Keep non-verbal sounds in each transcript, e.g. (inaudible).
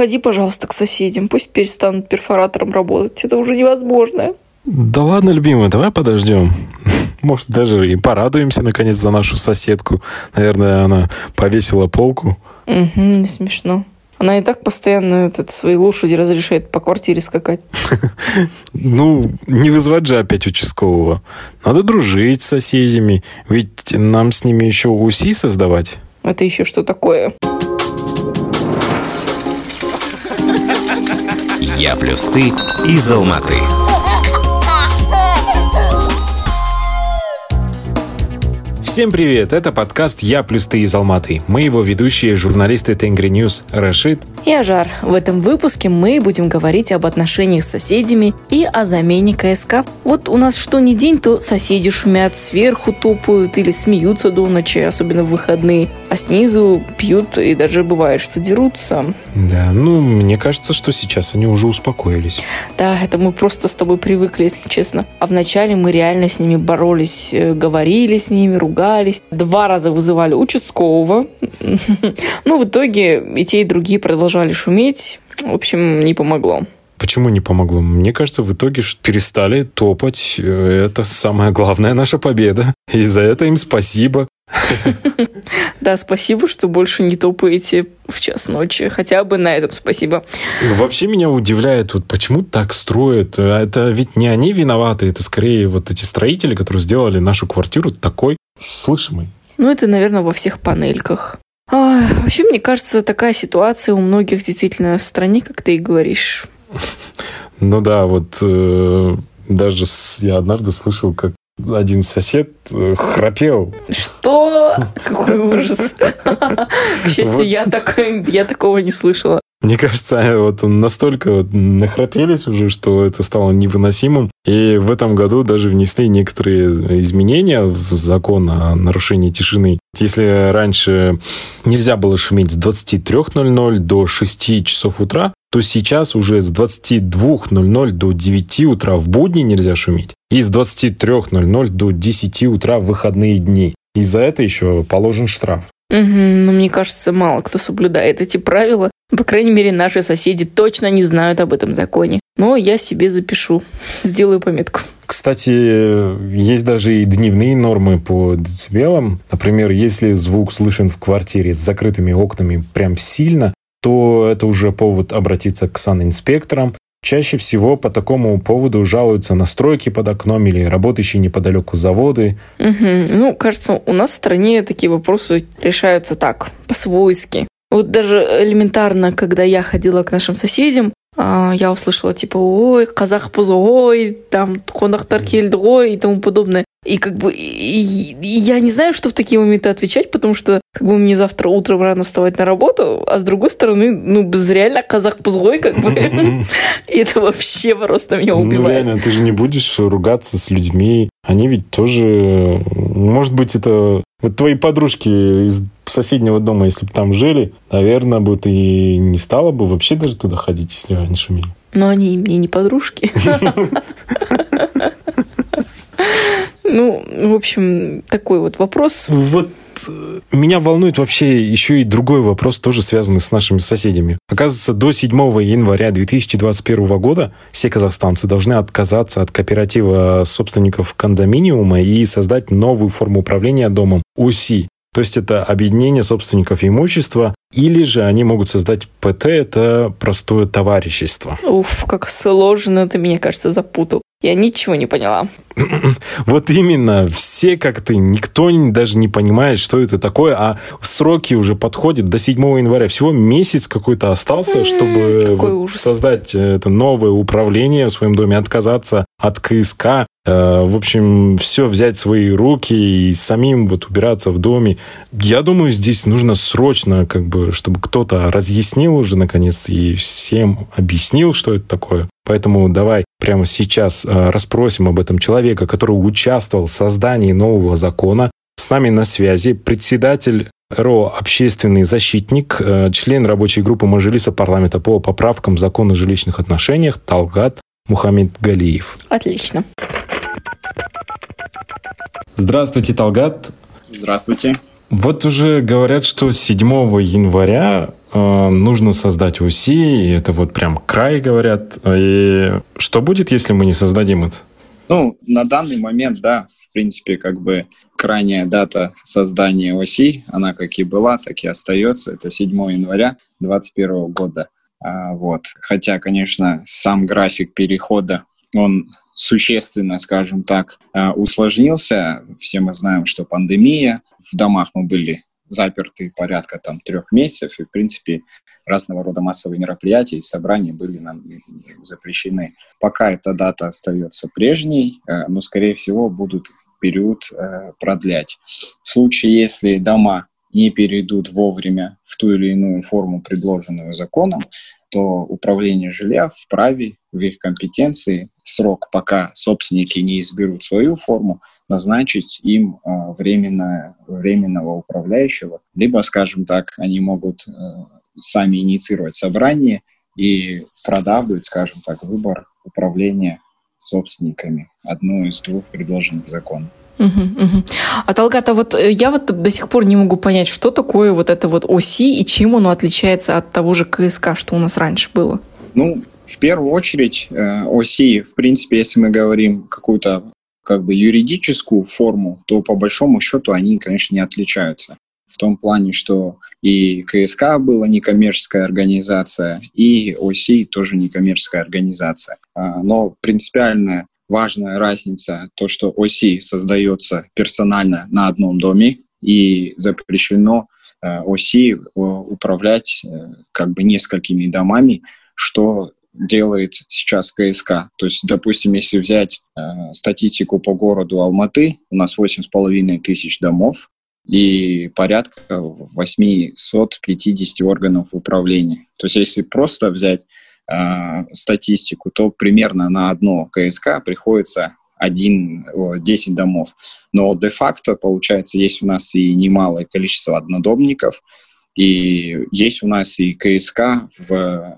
подходи, пожалуйста, к соседям. Пусть перестанут перфоратором работать. Это уже невозможно. Да ладно, любимый, давай подождем. (laughs) Может, даже и порадуемся, наконец, за нашу соседку. Наверное, она повесила полку. Угу, не смешно. Она и так постоянно этот, свои лошади разрешает по квартире скакать. (laughs) Ну, не вызвать же опять участкового. Надо дружить с соседями. Ведь нам с ними еще УСИ создавать. Это еще что такое? Я плюс ты из Алматы. Всем привет! Это подкаст «Я плюс ты» из Алматы. Мы его ведущие журналисты Тенгри Ньюс Рашид и Ажар. В этом выпуске мы будем говорить об отношениях с соседями и о замене КСК. Вот у нас что ни день, то соседи шумят, сверху топают или смеются до ночи, особенно в выходные, а снизу пьют и даже бывает, что дерутся. Да, ну, мне кажется, что сейчас они уже успокоились. Да, это мы просто с тобой привыкли, если честно. А вначале мы реально с ними боролись, э, говорили с ними, ругались. Два раза вызывали участкового. (laughs) Ну, в итоге и те, и другие продолжали шуметь. В общем, не помогло. Почему не помогло? Мне кажется, в итоге перестали топать. Э, это самая главная наша победа. И за это им спасибо. (laughs) Да, спасибо, что больше не топаете в час ночи. Хотя бы на этом спасибо. Вообще меня удивляет, вот почему так строят. Это ведь не они виноваты, это скорее вот эти строители, которые сделали нашу квартиру такой слышимой. Ну, это, наверное, во всех панельках. А, вообще, мне кажется, такая ситуация у многих действительно в стране, как ты и говоришь. Ну да, вот э, даже я однажды слышал, как один сосед э, храпел. Что? Какой ужас. К счастью, я, так, я такого не слышала. Мне кажется, вот настолько вот нахрапелись уже, что это стало невыносимым. И в этом году даже внесли некоторые изменения в закон о нарушении тишины. Если раньше нельзя было шуметь с 23.00 до 6 часов утра, то сейчас уже с 22.00 до 9 утра в будни нельзя шуметь. И с 23.00 до 10 утра в выходные дни. И за это еще положен штраф. Угу, но мне кажется, мало кто соблюдает эти правила. По крайней мере, наши соседи точно не знают об этом законе. Но я себе запишу, (laughs) сделаю пометку. Кстати, есть даже и дневные нормы по децибелам. Например, если звук слышен в квартире с закрытыми окнами прям сильно, то это уже повод обратиться к санинспекторам. Чаще всего по такому поводу жалуются на стройки под окном или работающие неподалеку заводы. Угу. Ну, кажется, у нас в стране такие вопросы решаются так, по-свойски. Вот даже элементарно, когда я ходила к нашим соседям, а, я услышала типа ой казах ой там қонақтар келді ой и тому подобное и как бы и, и я не знаю, что в такие моменты отвечать, потому что как бы мне завтра утром рано вставать на работу, а с другой стороны, ну, без реально казах позгой, как бы. (laughs) И это вообще просто меня ну, убивает. Ну, реально, ты же не будешь ругаться с людьми. Они ведь тоже... Может быть, это... Вот твои подружки из соседнего дома, если бы там жили, наверное, бы ты не стала бы вообще даже туда ходить, если они шумели. Но они мне не подружки. (laughs) (laughs) Ну, в общем, такой вот вопрос. Вот э, меня волнует вообще еще и другой вопрос, тоже связанный с нашими соседями. Оказывается, до 7 января 2021 года все казахстанцы должны отказаться от кооператива собственников кондоминиума и создать новую форму управления домом УСИ. То есть это объединение собственников имущества, или же они могут создать ПТ, это простое товарищество. Уф, как сложно ты, мне кажется, запутал. Я ничего не поняла. (clears throat) Вот именно, все как ты, никто даже не понимает, что это такое, а сроки уже подходят до 7 января. Всего месяц какой-то остался, чтобы вот создать это новое управление в своем доме, отказаться от КСК. Э, в общем, все взять в свои руки и самим вот убираться в доме. Я думаю, здесь нужно срочно, как бы, чтобы кто-то разъяснил уже наконец и всем объяснил, что это такое. Поэтому давай прямо сейчас э, расспросим об этом человека, который участвовал в создании нового закона. С нами на связи председатель РО «Общественный защитник», э, член рабочей группы Мажилиса парламента по поправкам закона о жилищных отношениях Талгат Мухаммед Галиев. Отлично. Здравствуйте, Талгат. Здравствуйте. Вот уже говорят, что 7 января нужно создать ОСИ, и это вот прям край, говорят. И что будет, если мы не создадим это? Ну, на данный момент, да, в принципе, как бы крайняя дата создания оси, она как и была, так и остается. Это 7 января 2021 года. А, вот. Хотя, конечно, сам график перехода, он существенно, скажем так, а, усложнился. Все мы знаем, что пандемия, в домах мы были заперты порядка там трех месяцев, и, в принципе, разного рода массовые мероприятия и собрания были нам запрещены. Пока эта дата остается прежней, э, но, скорее всего, будут период э, продлять. В случае, если дома не перейдут вовремя в ту или иную форму, предложенную законом, то управление жилья вправе в их компетенции срок, пока собственники не изберут свою форму, назначить им э, временно, временного управляющего. Либо, скажем так, они могут э, сами инициировать собрание и продавливать, скажем так, выбор управления собственниками, одну из двух предложенных законов. Угу, угу. А Талгата, вот э, я вот до сих пор не могу понять, что такое вот это вот ОСИ и чем оно отличается от того же КСК, что у нас раньше было? Ну, в первую очередь, э, ОСИ, в принципе, если мы говорим какую-то как бы юридическую форму, то по большому счету они, конечно, не отличаются. В том плане, что и КСК была некоммерческая организация, и ОСИ тоже некоммерческая организация. А, но принципиальная важная разница, то, что ОСИ создается персонально на одном доме и запрещено э, ОСИ управлять э, как бы несколькими домами, что делает сейчас КСК. То есть, допустим, если взять э, статистику по городу Алматы, у нас 8,5 тысяч домов и порядка 850 органов управления. То есть, если просто взять э, статистику, то примерно на одно КСК приходится один, 10 домов. Но де-факто, получается, есть у нас и немалое количество однодомников, и есть у нас и КСК, в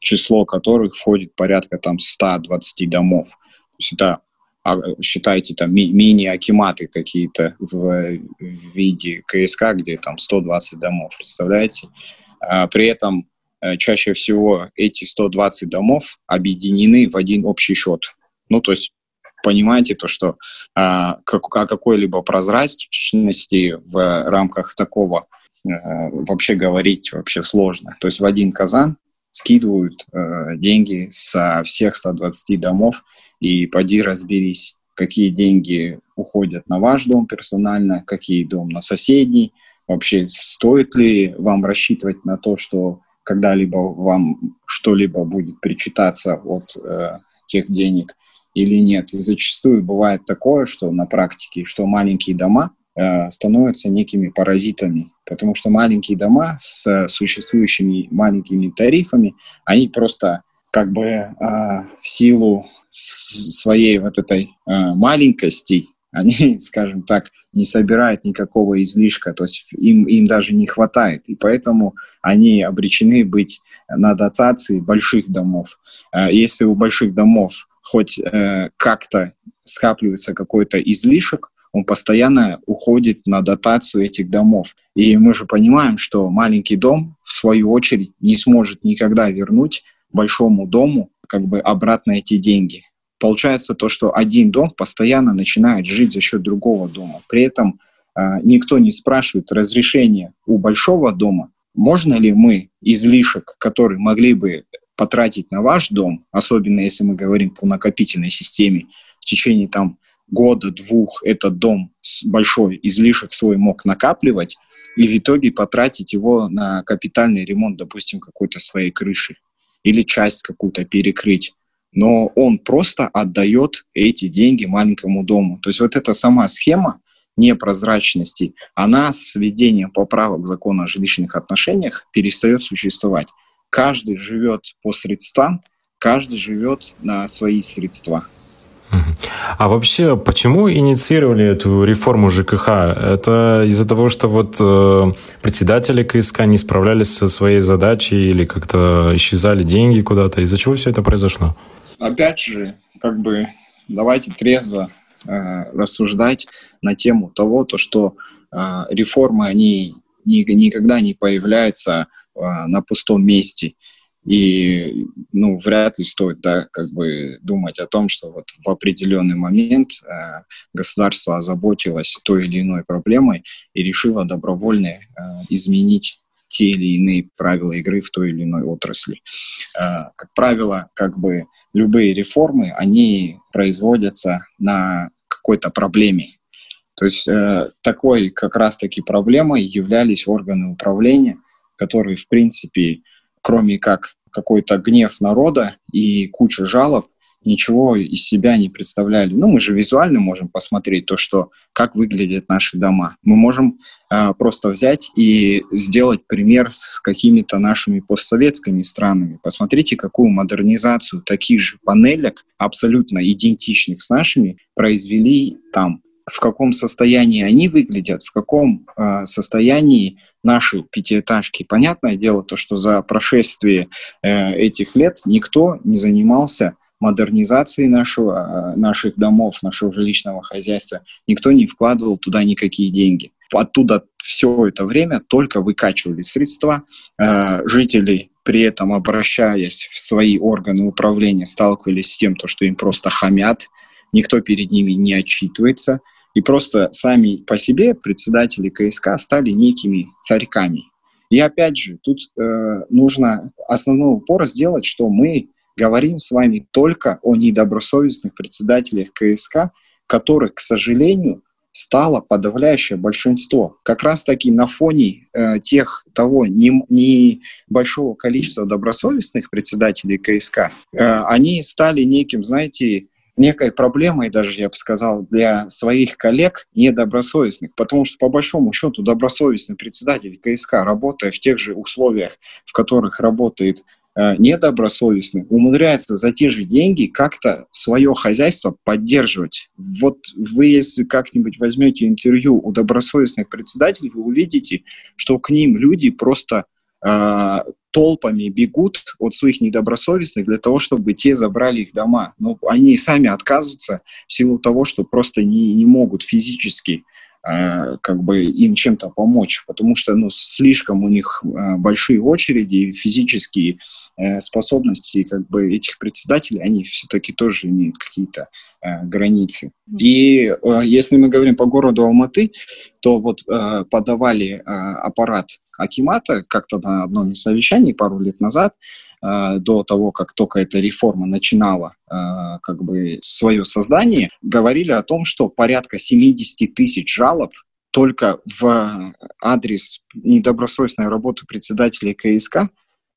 число которых входит порядка там 120 домов. То есть это а, считайте там ми- мини-акиматы какие-то в, в виде КСК, где там 120 домов, представляете? А, при этом Э, чаще всего эти 120 домов объединены в один общий счет. Ну, то есть понимаете то, что а, как, о какой-либо прозрачности в рамках такого а, вообще говорить вообще сложно. То есть в один казан скидывают а, деньги со всех 120 домов, и поди разберись, какие деньги уходят на ваш дом персонально, какие дом на соседний, вообще стоит ли вам рассчитывать на то, что когда-либо вам что-либо будет причитаться от э, тех денег или нет. И зачастую бывает такое, что на практике, что маленькие дома э, становятся некими паразитами, потому что маленькие дома с существующими маленькими тарифами, они просто как бы э, в силу своей вот этой э, маленькости они, (laughs) скажем так, не собирают никакого излишка, то есть им, им даже не хватает, и поэтому они обречены быть на дотации больших домов. Э, если у больших домов хоть э, как-то скапливается какой-то излишек, он постоянно уходит на дотацию этих домов. И мы же понимаем, что маленький дом, в свою очередь, не сможет никогда вернуть большому дому как бы обратно эти деньги получается то, что один дом постоянно начинает жить за счет другого дома. При этом э, никто не спрашивает разрешения у большого дома, можно ли мы излишек, который могли бы потратить на ваш дом, особенно если мы говорим по накопительной системе, в течение там года-двух этот дом большой излишек свой мог накапливать и в итоге потратить его на капитальный ремонт, допустим, какой-то своей крыши или часть какую-то перекрыть но он просто отдает эти деньги маленькому дому. То есть вот эта сама схема непрозрачности, она с введением поправок закона о жилищных отношениях перестает существовать. Каждый живет по средствам, каждый живет на свои средства. А вообще, почему инициировали эту реформу ЖКХ? Это из-за того, что вот э, председатели КСК не справлялись со своей задачей или как-то исчезали деньги куда-то? Из-за чего все это произошло? опять же, как бы давайте трезво э, рассуждать на тему того, то, что э, реформы, они ни, никогда не появляются э, на пустом месте. И, ну, вряд ли стоит, да, как бы думать о том, что вот в определенный момент э, государство озаботилось той или иной проблемой и решило добровольно э, изменить те или иные правила игры в той или иной отрасли. Э, как правило, как бы любые реформы, они производятся на какой-то проблеме. То есть э, такой как раз-таки проблемой являлись органы управления, которые, в принципе, кроме как какой-то гнев народа и куча жалоб, ничего из себя не представляли. Ну, мы же визуально можем посмотреть то, что как выглядят наши дома. Мы можем э, просто взять и сделать пример с какими-то нашими постсоветскими странами. Посмотрите, какую модернизацию таких же панелек, абсолютно идентичных с нашими, произвели там в каком состоянии они выглядят, в каком э, состоянии наши пятиэтажки. Понятное дело, то, что за прошествие э, этих лет никто не занимался модернизацией нашего, э, наших домов, нашего жилищного хозяйства. Никто не вкладывал туда никакие деньги. Оттуда все это время только выкачивали средства. Э, жители при этом, обращаясь в свои органы управления, сталкивались с тем, то, что им просто хамят, никто перед ними не отчитывается – и просто сами по себе председатели КСК стали некими царьками. И опять же, тут э, нужно основной упор сделать, что мы говорим с вами только о недобросовестных председателях КСК, которых, к сожалению, стало подавляющее большинство. Как раз-таки на фоне э, тех того не, не количества добросовестных председателей КСК, э, они стали неким, знаете, некой проблемой даже, я бы сказал, для своих коллег недобросовестных, потому что по большому счету добросовестный председатель КСК, работая в тех же условиях, в которых работает э, недобросовестный, умудряется за те же деньги как-то свое хозяйство поддерживать. Вот вы, если как-нибудь возьмете интервью у добросовестных председателей, вы увидите, что к ним люди просто толпами бегут от своих недобросовестных для того, чтобы те забрали их дома. Но они сами отказываются в силу того, что просто не, не могут физически э, как бы им чем-то помочь, потому что ну, слишком у них э, большие очереди и физические э, способности как бы этих председателей, они все-таки тоже имеют какие-то границы. И если мы говорим по городу Алматы, то вот подавали аппарат Акимата как-то на одном из совещаний пару лет назад, э, до того, как только эта реформа начинала э, как бы свое создание, говорили о том, что порядка 70 тысяч жалоб только в адрес недобросовестной работы председателей КСК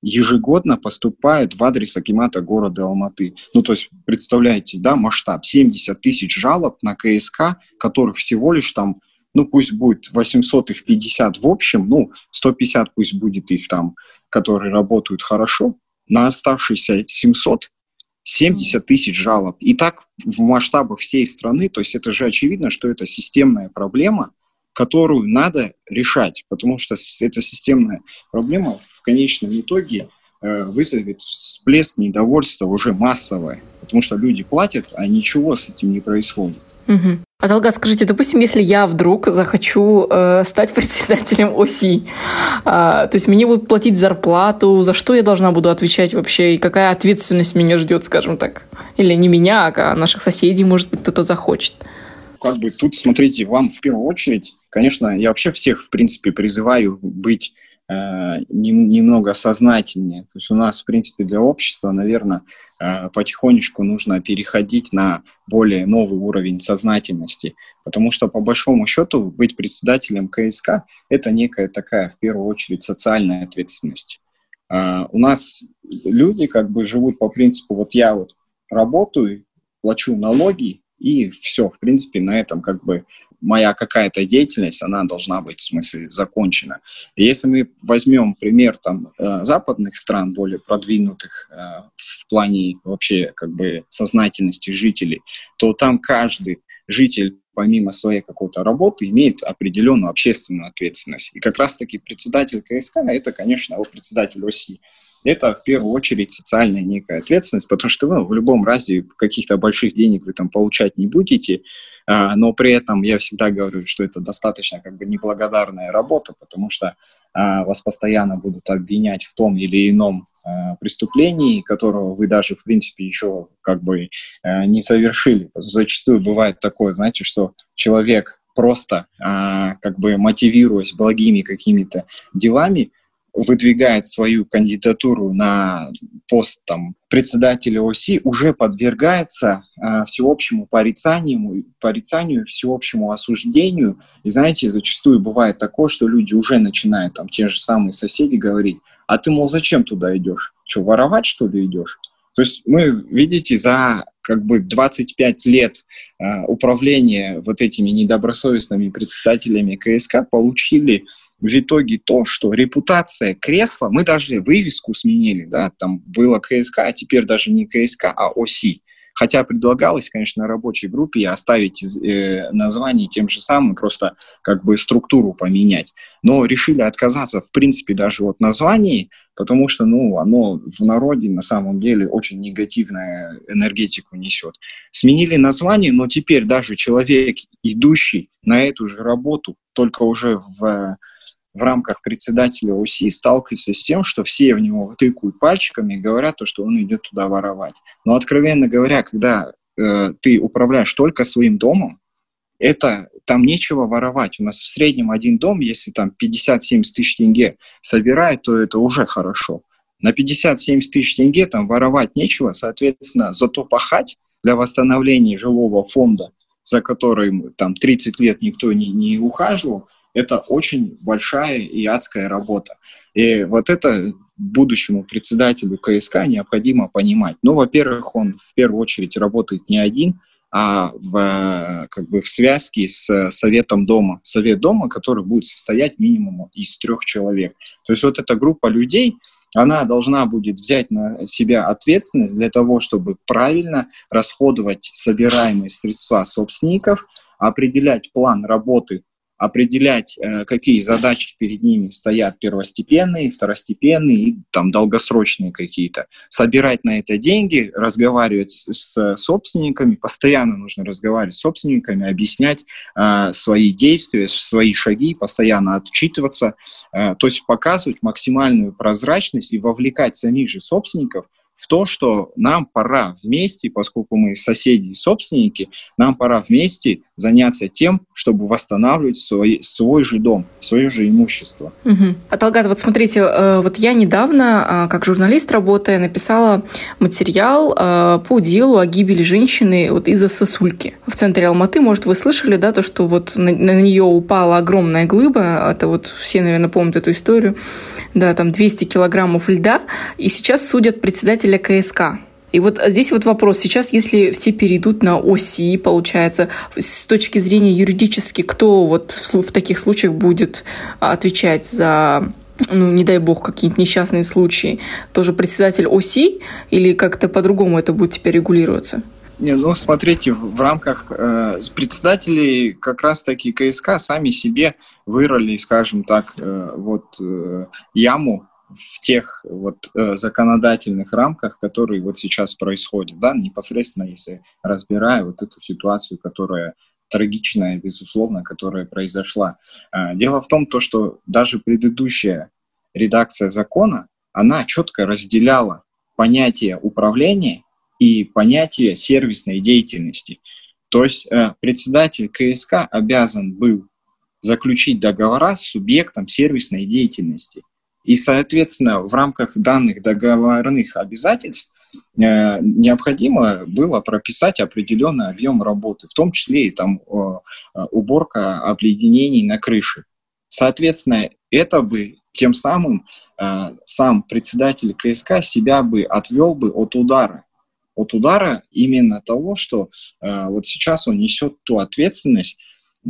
ежегодно поступает в адрес Акимата города Алматы. Ну, то есть, представляете, да, масштаб 70 тысяч жалоб на КСК, которых всего лишь там ну пусть будет 800 их 50 в общем, ну 150 пусть будет их там, которые работают хорошо, на оставшиеся 700 70 тысяч жалоб. И так в масштабах всей страны, то есть это же очевидно, что это системная проблема, которую надо решать, потому что эта системная проблема в конечном итоге э, вызовет всплеск недовольства уже массовое, потому что люди платят, а ничего с этим не происходит. Угу. А Талга, скажите, допустим, если я вдруг захочу э, стать (laughs) председателем ОСИ, э, то есть мне будут платить зарплату, за что я должна буду отвечать вообще, и какая ответственность меня ждет, скажем так? Или не меня, а наших соседей, может быть, кто-то захочет. Как бы тут, смотрите, вам в первую очередь, конечно, я вообще всех, в принципе, призываю быть немного сознательнее. То есть у нас, в принципе, для общества, наверное, э, потихонечку нужно переходить на более новый уровень сознательности, потому что, по большому счету, быть председателем КСК – это некая такая, в первую очередь, социальная ответственность. Э, у нас люди как бы живут по принципу, вот я вот работаю, плачу налоги, и все, в принципе, на этом как бы моя какая-то деятельность, она должна быть, в смысле, закончена. если мы возьмем пример там э, западных стран, более продвинутых э, в плане вообще как бы сознательности жителей, то там каждый житель помимо своей какой-то работы, имеет определенную общественную ответственность. И как раз-таки председатель КСК – это, конечно, председатель ОСИ это в первую очередь социальная некая ответственность, потому что вы ну, в любом разе каких-то больших денег вы там получать не будете, но при этом я всегда говорю, что это достаточно как бы неблагодарная работа, потому что а, вас постоянно будут обвинять в том или ином а, преступлении, которого вы даже, в принципе, еще как бы а, не совершили. Зачастую бывает такое, знаете, что человек просто как бы мотивируясь благими какими-то делами, выдвигает свою кандидатуру на пост там, председателя ОСИ, уже подвергается э, всеобщему порицанию, порицанию, всеобщему осуждению. И знаете, зачастую бывает такое, что люди уже начинают, там, те же самые соседи говорить, а ты, мол, зачем туда идешь? Что, воровать, что ли, идешь? То есть мы, видите, за как бы 25 лет э, управления вот этими недобросовестными председателями КСК получили в итоге то, что репутация кресла, мы даже вывеску сменили, да, там было КСК, а теперь даже не КСК, а ОСИ. Хотя предлагалось, конечно, рабочей группе оставить э, название тем же самым, просто как бы структуру поменять. Но решили отказаться, в принципе, даже от названий, потому что, ну, оно в народе на самом деле очень негативную энергетику несет. Сменили название, но теперь даже человек, идущий на эту же работу, только уже в в рамках председателя ОСИ сталкивается с тем, что все в него тыкают пальчиками и говорят, то, что он идет туда воровать. Но, откровенно говоря, когда э, ты управляешь только своим домом, это там нечего воровать. У нас в среднем один дом, если там 50-70 тысяч тенге собирает, то это уже хорошо. На 50-70 тысяч тенге там воровать нечего, соответственно, зато пахать для восстановления жилого фонда, за который там 30 лет никто не, не ухаживал, это очень большая и адская работа. И вот это будущему председателю КСК необходимо понимать. Ну, во-первых, он в первую очередь работает не один, а в, как бы в связке с Советом Дома. Совет Дома, который будет состоять минимум из трех человек. То есть вот эта группа людей, она должна будет взять на себя ответственность для того, чтобы правильно расходовать собираемые средства собственников, определять план работы определять, э, какие задачи перед ними стоят первостепенные, второстепенные и там долгосрочные какие-то. Собирать на это деньги, разговаривать с, собственниками, постоянно нужно разговаривать с собственниками, объяснять э, свои действия, свои шаги, постоянно отчитываться, э, то есть показывать максимальную прозрачность и вовлекать самих же собственников – в то, что нам пора вместе, поскольку мы соседи и собственники, нам пора вместе заняться тем, чтобы восстанавливать свой, свой же дом, свое же имущество. Угу. А вот смотрите, э, вот я недавно, э, как журналист работая, написала материал э, по делу о гибели женщины вот из-за сосульки. В центре Алматы, может, вы слышали, да, то, что вот на, на нее упала огромная глыба, это вот все, наверное, помнят эту историю, да, там 200 килограммов льда, и сейчас судят председателя КСК. И вот здесь вот вопрос. Сейчас, если все перейдут на ОСИ, получается, с точки зрения юридически, кто вот в таких случаях будет отвечать за ну, не дай бог, какие-нибудь несчастные случаи, тоже председатель ОСИ или как-то по-другому это будет теперь регулироваться? Не, ну, смотрите, в рамках э, председателей как раз-таки КСК сами себе вырыли, скажем так, э, вот э, яму в тех вот э, законодательных рамках, которые вот сейчас происходят, да, непосредственно если разбирая вот эту ситуацию, которая трагичная, безусловно, которая произошла. Э, дело в том, то, что даже предыдущая редакция закона, она четко разделяла понятие управления и понятие сервисной деятельности. То есть э, председатель КСК обязан был заключить договора с субъектом сервисной деятельности. И, соответственно, в рамках данных договорных обязательств э, необходимо было прописать определенный объем работы, в том числе и там э, уборка обледенений на крыше. Соответственно, это бы тем самым сам председатель КСК себя бы отвел бы от удара от удара именно того, что э, вот сейчас он несет ту ответственность,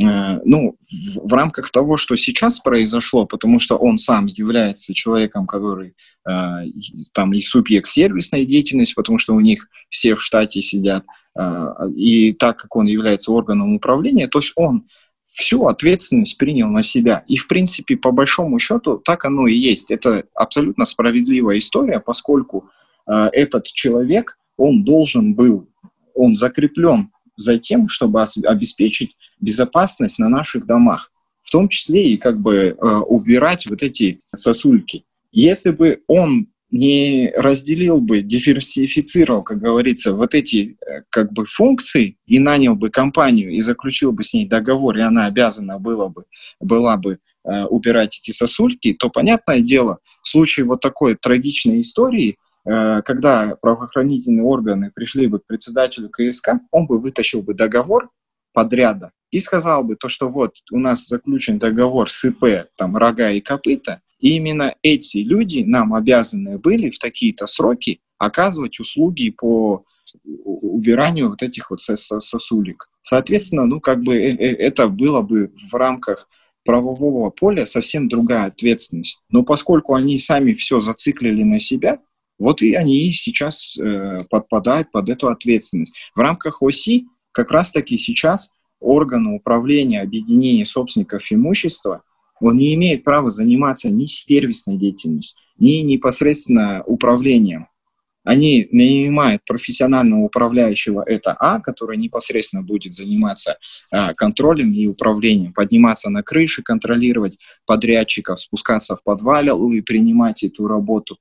э, ну, в, в рамках того, что сейчас произошло, потому что он сам является человеком, который э, там и субъект сервисной деятельности, потому что у них все в штате сидят, э, и так как он является органом управления, то есть он всю ответственность принял на себя. И, в принципе, по большому счету, так оно и есть. Это абсолютно справедливая история, поскольку э, этот человек, он должен был, он закреплен за тем, чтобы обеспечить безопасность на наших домах. в том числе и как бы э, убирать вот эти сосульки. Если бы он не разделил бы, диверсифицировал, как говорится, вот эти э, как бы функции и нанял бы компанию и заключил бы с ней договор, и она обязана была бы, была бы э, убирать эти сосульки, то, понятное дело, в случае вот такой трагичной истории, когда правоохранительные органы пришли бы к председателю КСК, он бы вытащил бы договор подряда и сказал бы то, что вот у нас заключен договор с ИП, там, рога и копыта, и именно эти люди нам обязаны были в такие-то сроки оказывать услуги по убиранию вот этих вот сосулек. Соответственно, ну, как бы э, э, это было бы в рамках правового поля совсем другая ответственность. Но поскольку они сами все зациклили на себя, вот и они сейчас э, подпадают под эту ответственность. В рамках ОСИ как раз-таки сейчас органы управления объединения собственников имущества – он не имеет права заниматься ни сервисной деятельностью, ни непосредственно управлением. Они нанимают профессионального управляющего, это А, который непосредственно будет заниматься а, контролем и управлением, подниматься на крыши, контролировать подрядчиков, спускаться в подвал и принимать эту работу.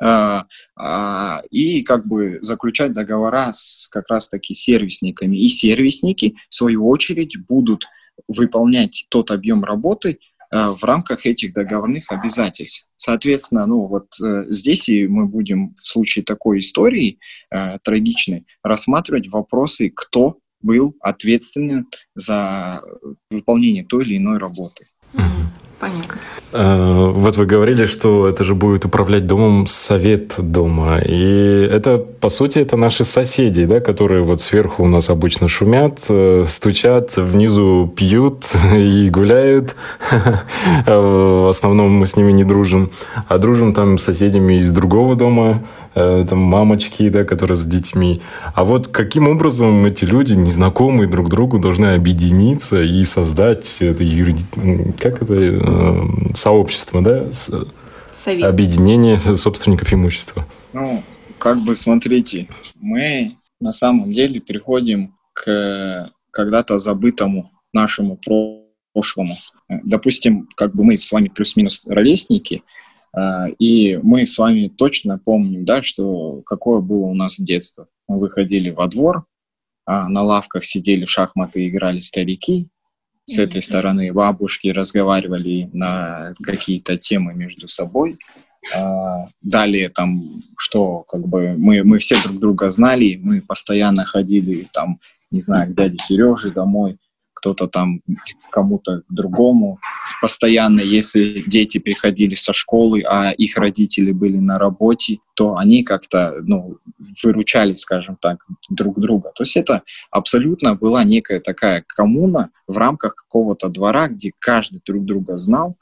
А, а, и как бы заключать договора с как раз-таки сервисниками. И сервисники, в свою очередь, будут выполнять тот объем работы, Э, в рамках этих договорных обязательств. Соответственно, ну вот э, здесь и мы будем в случае такой истории э, трагичной рассматривать вопросы, кто был ответственен за выполнение той или иной работы. Понятно. Э, вот вы говорили, что это же будет управлять домом совет дома. И это, по сути, это наши соседи, да, которые вот сверху у нас обычно шумят, э, стучат, внизу пьют (laughs) и гуляют. (laughs) В основном мы с ними не дружим. А дружим там с соседями из другого дома, там, мамочки, да, которые с детьми. А вот каким образом эти люди, незнакомые друг другу, должны объединиться и создать это юриди... как это э, сообщество, да? Совет. Объединение собственников имущества. Ну, как бы смотрите, мы на самом деле приходим к когда-то забытому нашему прошлому. Допустим, как бы мы с вами плюс-минус ровесники, и мы с вами точно помним, да, что какое было у нас детство. Мы выходили во двор, а на лавках сидели в шахматы, играли старики. С этой стороны бабушки разговаривали на какие-то темы между собой. А, далее там, что как бы мы, мы все друг друга знали, мы постоянно ходили там, не знаю, к дяде Сереже домой, кто-то там кому-то другому. Постоянно, если дети приходили со школы, а их родители были на работе, то они как-то ну, выручали, скажем так, друг друга. То есть это абсолютно была некая такая коммуна в рамках какого-то двора, где каждый друг друга знал,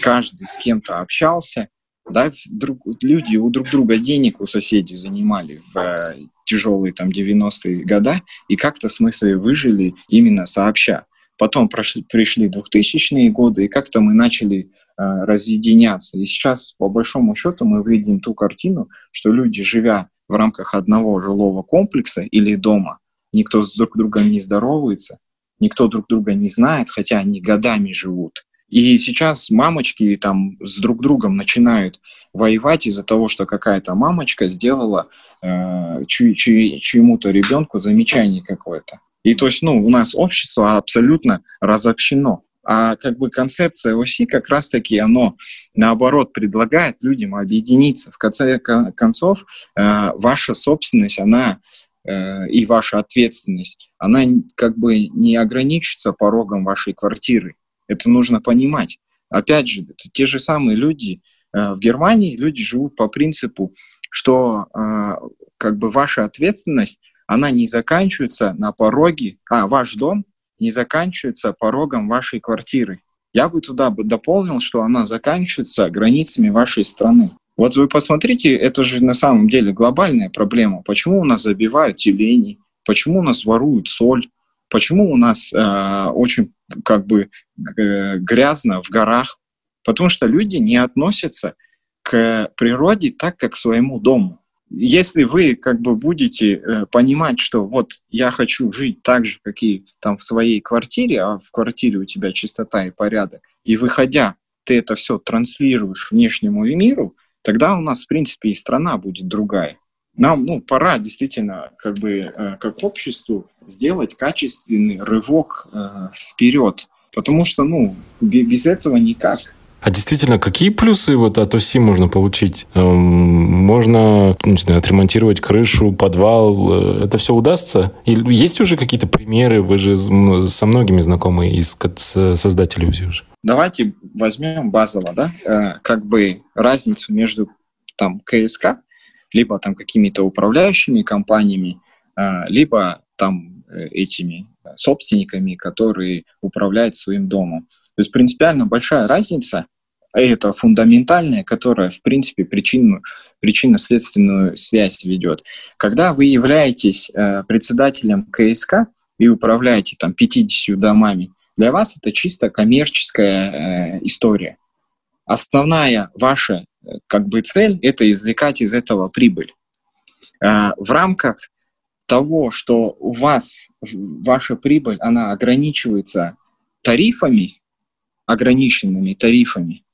каждый с кем-то общался, да, друг, люди у друг друга денег у соседей занимали в э, тяжелые там 90-е годы и как-то в смысле выжили именно сообща. Потом прошли, пришли 2000-е годы, и как-то мы начали э, разъединяться. И сейчас, по большому счету, мы видим ту картину, что люди, живя в рамках одного жилого комплекса или дома, никто с друг другом не здоровается, никто друг друга не знает, хотя они годами живут. И сейчас мамочки там с друг другом начинают воевать из-за того, что какая-то мамочка сделала э, чь, чь, чьему-то ребенку замечание какое-то. И то есть, ну, у нас общество абсолютно разобщено. А как бы концепция оси как раз-таки оно наоборот предлагает людям объединиться. В конце концов, э, ваша собственность, она э, и ваша ответственность, она как бы не ограничится порогом вашей квартиры. Это нужно понимать. Опять же, это те же самые люди. Э, в Германии люди живут по принципу, что э, как бы ваша ответственность, она не заканчивается на пороге, а ваш дом не заканчивается порогом вашей квартиры. Я бы туда бы дополнил, что она заканчивается границами вашей страны. Вот вы посмотрите, это же на самом деле глобальная проблема. Почему у нас забивают тюлени? Почему у нас воруют соль? Почему у нас э, очень как бы э, грязно в горах? Потому что люди не относятся к природе так, как к своему дому. если вы как бы будете э, понимать, что вот я хочу жить так же, как и там в своей квартире, а в квартире у тебя чистота и порядок, и выходя, ты это все транслируешь внешнему миру, тогда у нас, в принципе, и страна будет другая. Нам, ну, пора действительно, как бы, э, как обществу сделать качественный рывок э, вперед, потому что, ну, без этого никак. А действительно, какие плюсы вот от ОСИ можно получить? Эм, можно, не знаю, отремонтировать крышу, подвал. Э, это все удастся? Или есть уже какие-то примеры? Вы же со многими знакомы из создателей УЗИ уже. Давайте возьмем базово, да, как бы разницу между там КСК, либо там какими-то управляющими компаниями, э, либо там этими собственниками, которые управляют своим домом. То есть принципиально большая разница, это фундаментальная, которая, в принципе, причину, причинно-следственную связь ведет. Когда вы являетесь э, председателем КСК и управляете там 50 домами, для вас это чисто коммерческая э, история. Основная ваша э, как бы цель – это извлекать из этого прибыль. Э, в рамках того, что у вас ваша прибыль, она ограничивается тарифами, ограниченными тарифами,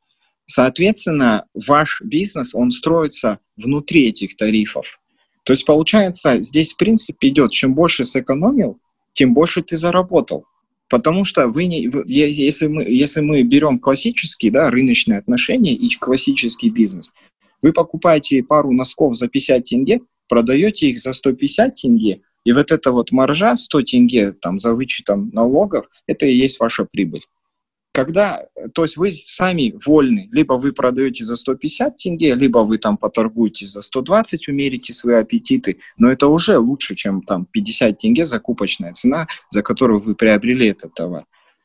соответственно, ваш бизнес, он строится внутри этих тарифов. То есть, получается, здесь принцип идет, чем больше сэкономил, тем больше ты заработал. Потому что вы не, вы, если, мы, если мы берем классические да, рыночные отношения и классический бизнес, вы покупаете пару носков за 50 тенге, продаете их за 150 тенге, и вот эта вот маржа 100 тенге там, за вычетом налогов, это и есть ваша прибыль. Когда, то есть вы сами вольны, либо вы продаете за 150 тенге, либо вы там поторгуете за 120, умерите свои аппетиты, но это уже лучше, чем там 50 тенге закупочная цена, за которую вы приобрели этот товар.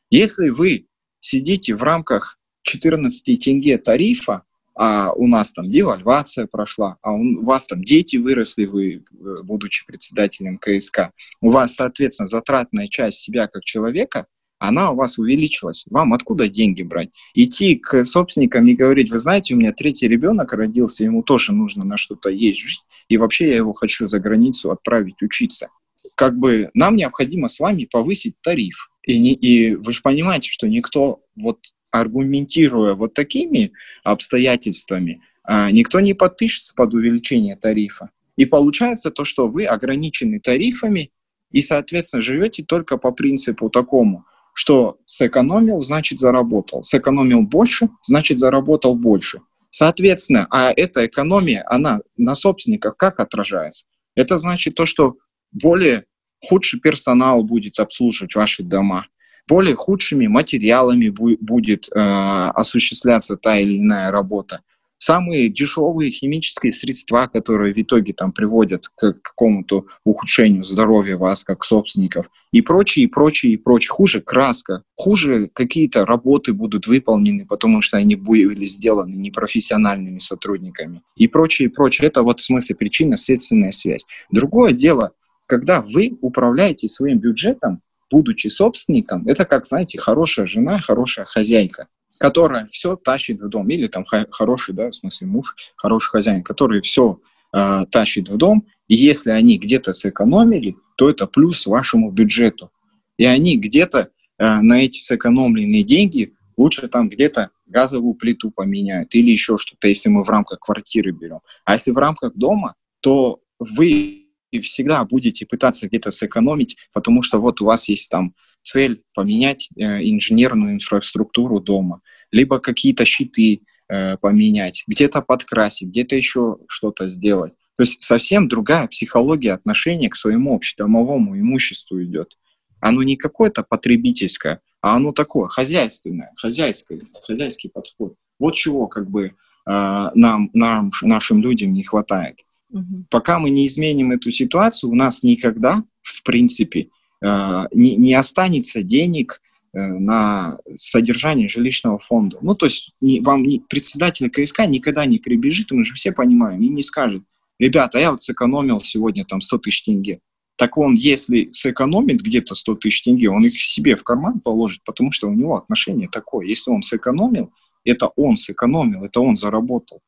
Если вы сидите в рамках 14 тенге тарифа, а у нас там девальвация прошла, а у вас там дети выросли, вы, э, будучи председателем КСК, у вас, соответственно, затратная часть себя как человека, она у вас увеличилась. Вам откуда деньги брать? Идти к собственникам и говорить, вы знаете, у меня третий ребенок родился, ему тоже нужно на что-то есть жить, и вообще я его хочу за границу отправить учиться. Как бы нам необходимо с вами повысить тариф. И, не, и вы же понимаете, что никто вот аргументируя вот такими обстоятельствами, а, никто не подпишется под увеличение тарифа. И получается то, что вы ограничены тарифами и, соответственно, живете только по принципу такому, что сэкономил, значит заработал. Сэкономил больше, значит заработал больше. Соответственно, а эта экономия, она на собственниках как отражается? Это значит то, что более худший персонал будет обслуживать ваши дома – более худшими материалами будет э, осуществляться та или иная работа. Самые дешевые химические средства, которые в итоге там приводят к какому-то ухудшению здоровья вас как собственников и прочее, и прочее, и прочее. Хуже краска, хуже какие-то работы будут выполнены, потому что они были сделаны непрофессиональными сотрудниками и прочее, и прочее. Это вот в смысле причинно-следственная связь. Другое дело, когда вы управляете своим бюджетом, будучи собственником, это как, знаете, хорошая жена, хорошая хозяйка, которая все тащит в дом. Или там хороший, да, в смысле муж, хороший хозяин, который все э, тащит в дом. И если они где-то сэкономили, то это плюс вашему бюджету. И они где-то э, на эти сэкономленные деньги лучше там где-то газовую плиту поменяют или еще что-то, если мы в рамках квартиры берем. А если в рамках дома, то вы и всегда будете пытаться где-то сэкономить, потому что вот у вас есть там цель поменять э, инженерную инфраструктуру дома, либо какие-то щиты э, поменять, где-то подкрасить, где-то еще что-то сделать. То есть совсем другая психология отношения к своему общедомовому имуществу идет. Оно не какое-то потребительское, а оно такое хозяйственное, хозяйское, хозяйский подход. Вот чего как бы э, нам, нам, нашим людям не хватает. Угу. Пока мы не изменим эту ситуацию, у нас никогда, в принципе, э, не, не останется денег э, на содержание жилищного фонда. Ну, то есть не, вам не, председатель КСК никогда не прибежит, мы же все понимаем, и не скажет, ребята, я вот сэкономил сегодня там 100 тысяч тенге. Так он, если сэкономит где-то 100 тысяч тенге, он их себе в карман положит, потому что у него отношение такое. Если он сэкономил, это он сэкономил, это он заработал.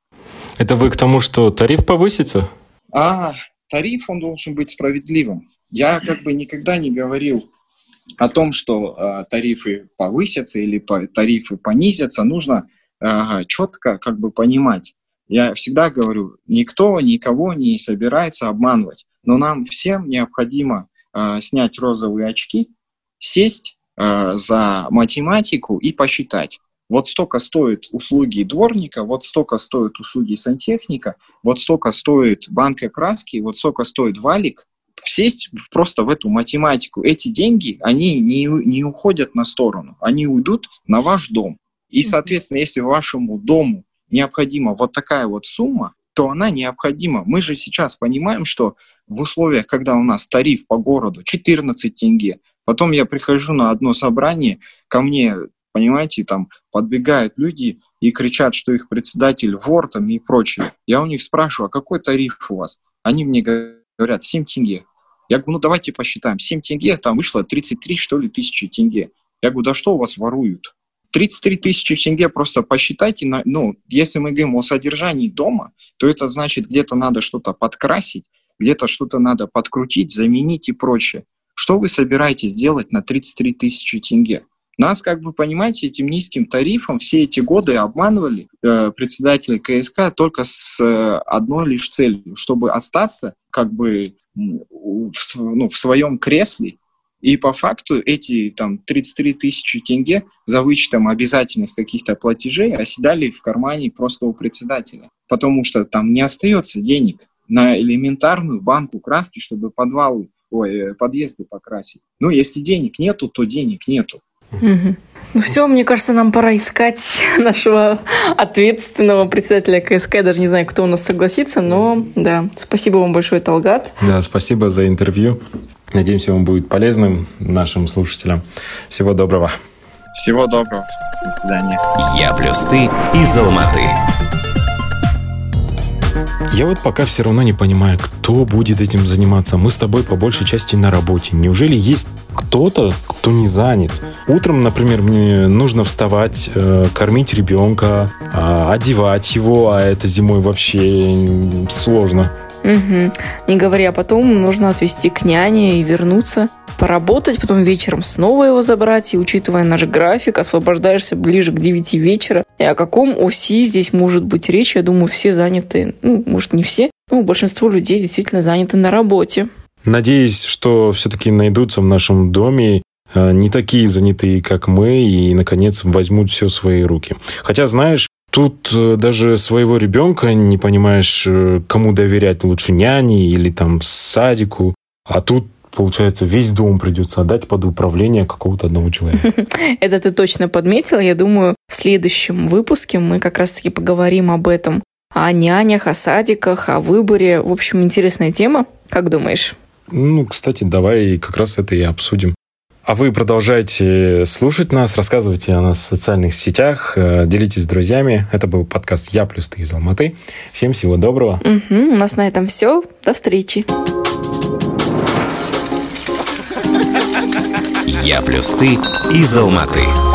Это вы к тому, что тариф повысится? А тариф, он должен быть справедливым. Я как бы никогда не говорил о том, что э, тарифы повысятся или по, тарифы понизятся. Нужно э, четко как бы понимать. Я всегда говорю, никто никого не собирается обманывать. Но нам всем необходимо э, снять розовые очки, сесть э, за математику и посчитать. Вот столько стоят услуги дворника, вот столько стоят услуги сантехника, вот столько стоит банка краски, вот столько стоит валик. Сесть просто в эту математику. Эти деньги, они не, не уходят на сторону, они уйдут на ваш дом. И, соответственно, если вашему дому необходима вот такая вот сумма, то она необходима. Мы же сейчас понимаем, что в условиях, когда у нас тариф по городу 14 тенге, потом я прихожу на одно собрание, ко мне, понимаете, там подвигают люди и кричат, что их председатель вор там и прочее. Я у них спрашиваю, а какой тариф у вас? Они мне говорят, 7 тенге. Я говорю, ну давайте посчитаем. 7 тенге, там вышло 33, что ли, тысячи тенге. Я говорю, да что у вас воруют? 33 тысячи тенге просто посчитайте, на, ну, если мы говорим о содержании дома, то это значит, где-то надо что-то подкрасить, где-то что-то надо подкрутить, заменить и прочее. Что вы собираетесь делать на 33 тысячи тенге? Нас, как бы, понимаете, этим низким тарифом все эти годы обманывали э, председатели КСК только с э, одной лишь целью, чтобы остаться как бы в, ну, в своем кресле и по факту эти там 33 тысячи тенге за вычетом обязательных каких-то платежей оседали в кармане просто у председателя. Потому что там не остается денег на элементарную банку краски, чтобы подвалы, ой, э, подъезды покрасить. Ну, если денег нету, то денег нету. Угу. Ну все, мне кажется, нам пора искать (laughs) нашего ответственного председателя КСК. Я даже не знаю, кто у нас согласится, но да, спасибо вам большое, Талгат. Да, спасибо за интервью. Надеемся, он будет полезным нашим слушателям. Всего доброго. Всего доброго. До свидания. Я плюс ты из Алматы. Я вот пока все равно не понимаю, кто будет этим заниматься. Мы с тобой по большей части на работе. Неужели есть кто-то, кто не занят? Утром, например, мне нужно вставать, э, кормить ребенка, э, одевать его, а это зимой вообще сложно. Угу. Не говоря потом, нужно отвезти к няне и вернуться, поработать, потом вечером снова его забрать. И учитывая наш график, освобождаешься ближе к 9 вечера. И о каком ОСИ здесь может быть речь? Я думаю, все заняты, ну, может, не все, но большинство людей действительно заняты на работе. Надеюсь, что все-таки найдутся в нашем доме э, не такие занятые, как мы, и, наконец, возьмут все в свои руки. Хотя, знаешь, Тут э, даже своего ребенка не понимаешь, э, кому доверять, лучше няне или там садику. А тут получается, весь дом придется отдать под управление какого-то одного человека. (laughs) Это ты точно подметил. Я думаю, в следующем выпуске мы как раз-таки поговорим об этом. О нянях, о садиках, о выборе. В общем, интересная тема. Как думаешь? Ну, кстати, давай как раз это и обсудим. А вы продолжайте слушать нас, рассказывайте о нас в социальных сетях, э, делитесь с друзьями. Это был подкаст «Я плюс ты» из Алматы. Всем всего доброго. Угу, у нас на этом все. До встречи. «Я плюс ты» из Алматы.